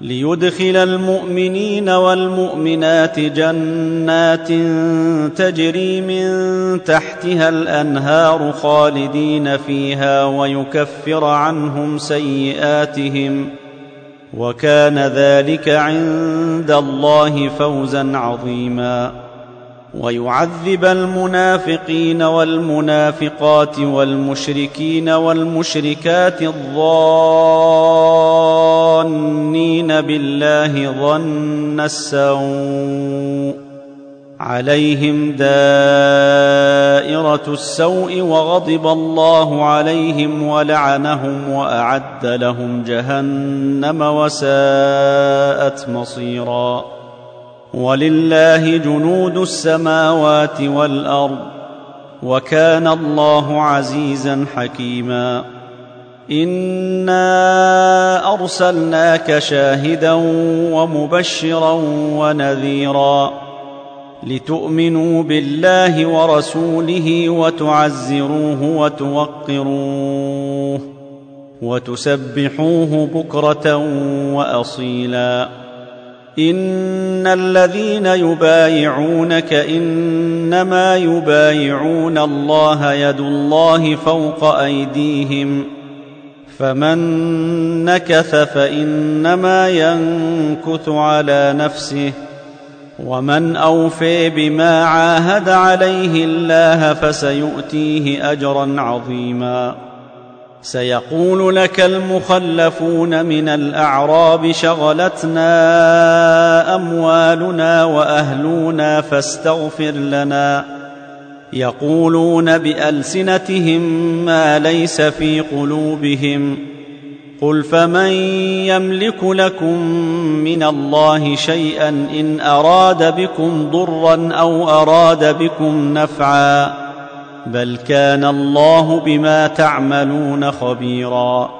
ليدخل المؤمنين والمؤمنات جنات تجري من تحتها الأنهار خالدين فيها ويكفر عنهم سيئاتهم وكان ذلك عند الله فوزا عظيما ويعذب المنافقين والمنافقات والمشركين والمشركات الظانين بالله ظن السوء عليهم دائره السوء وغضب الله عليهم ولعنهم واعد لهم جهنم وساءت مصيرا ولله جنود السماوات والارض وكان الله عزيزا حكيما انا ارسلناك شاهدا ومبشرا ونذيرا لتؤمنوا بالله ورسوله وتعزروه وتوقروه وتسبحوه بكره واصيلا ان الذين يبايعونك انما يبايعون الله يد الله فوق ايديهم فمن نكث فإنما ينكث على نفسه ومن أوفي بما عاهد عليه الله فسيؤتيه أجرا عظيما. سيقول لك المخلفون من الأعراب شغلتنا أموالنا وأهلنا فاستغفر لنا. يقولون بألسنتهم ما ليس في قلوبهم قل فمن يملك لكم من الله شيئا إن أراد بكم ضرا أو أراد بكم نفعا بل كان الله بما تعملون خبيرا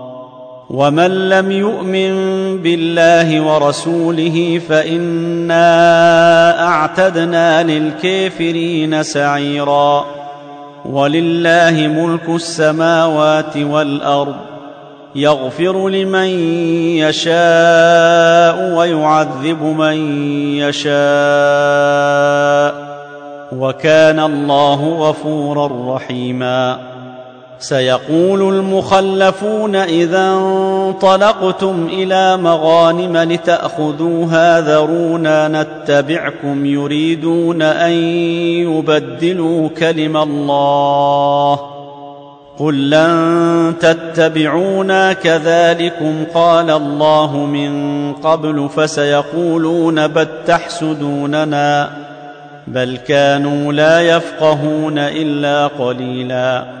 ومن لم يؤمن بالله ورسوله فإنا أعتدنا للكافرين سعيرا. ولله ملك السماوات والأرض يغفر لمن يشاء ويعذب من يشاء وكان الله غفورا رحيما. سيقول المخلفون إذا انطلقتم إلى مغانم لتأخذوها ذرونا نتبعكم يريدون أن يبدلوا كلم الله قل لن تتبعونا كذلكم قال الله من قبل فسيقولون بل تحسدوننا بل كانوا لا يفقهون إلا قليلا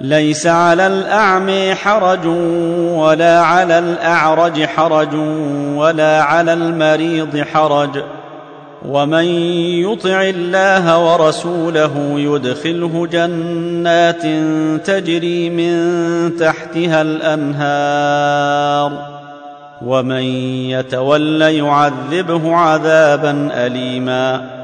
ليس على الاعمي حرج ولا على الأعرج حرج ولا على المريض حرج. ومن يطع الله ورسوله يدخله جنات تجري من تحتها الأنهار. ومن يتول يعذبه عذابا اليما.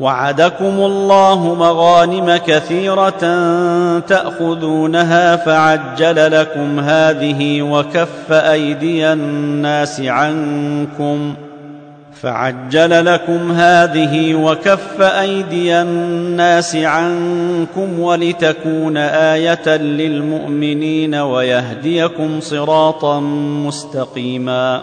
وعدكم الله مغانم كثيرة تأخذونها فعجل لكم هذه وكف أيدي الناس عنكم فعجل لكم هذه وكف أيدي الناس عنكم ولتكون آية للمؤمنين ويهديكم صراطا مستقيما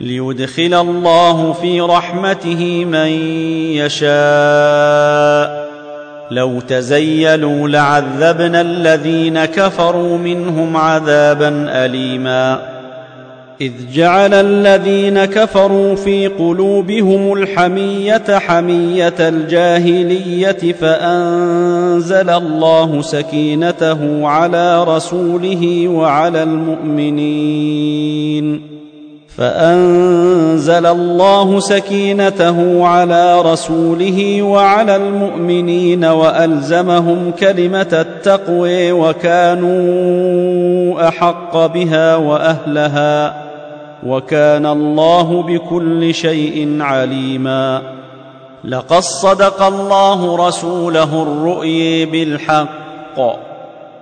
ليدخل الله في رحمته من يشاء. لو تزيلوا لعذبنا الذين كفروا منهم عذابا اليما. إذ جعل الذين كفروا في قلوبهم الحمية حمية الجاهلية فأنزل الله سكينته على رسوله وعلى المؤمنين. فأنزل الله سكينته على رسوله وعلى المؤمنين وألزمهم كلمة التقوى وكانوا أحق بها وأهلها وكان الله بكل شيء عليما لقد صدق الله رسوله الرؤي بالحق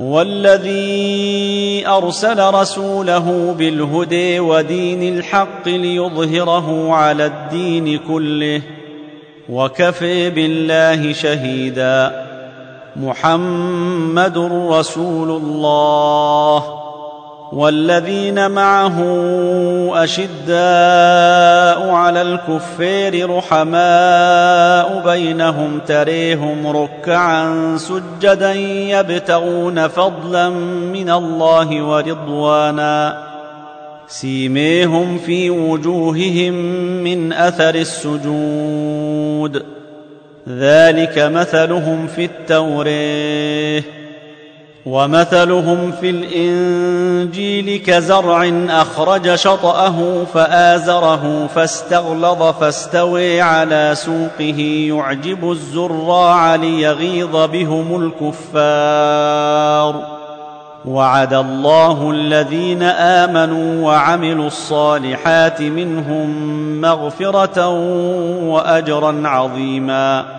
هو الذي أرسل رسوله بالهدى ودين الحق ليظهره على الدين كله وكفي بالله شهيدا. محمد رسول الله. والذين معه أشداء على الكفار رحماء بينهم تريهم ركعا سجدا يبتغون فضلا من الله ورضوانا. سيميهم في وجوههم من أثر السجود. ذلك مثلهم في التوريه. ومثلهم في الإنجيل كزرع أخرج شطأه فآزره فاستغلظ فاستوي على سوقه. يعجب الزراع ليغيظ بهم الكفار. وعد الله الذين آمنوا وعملوا الصالحات منهم مغفرة وأجرا عظيما.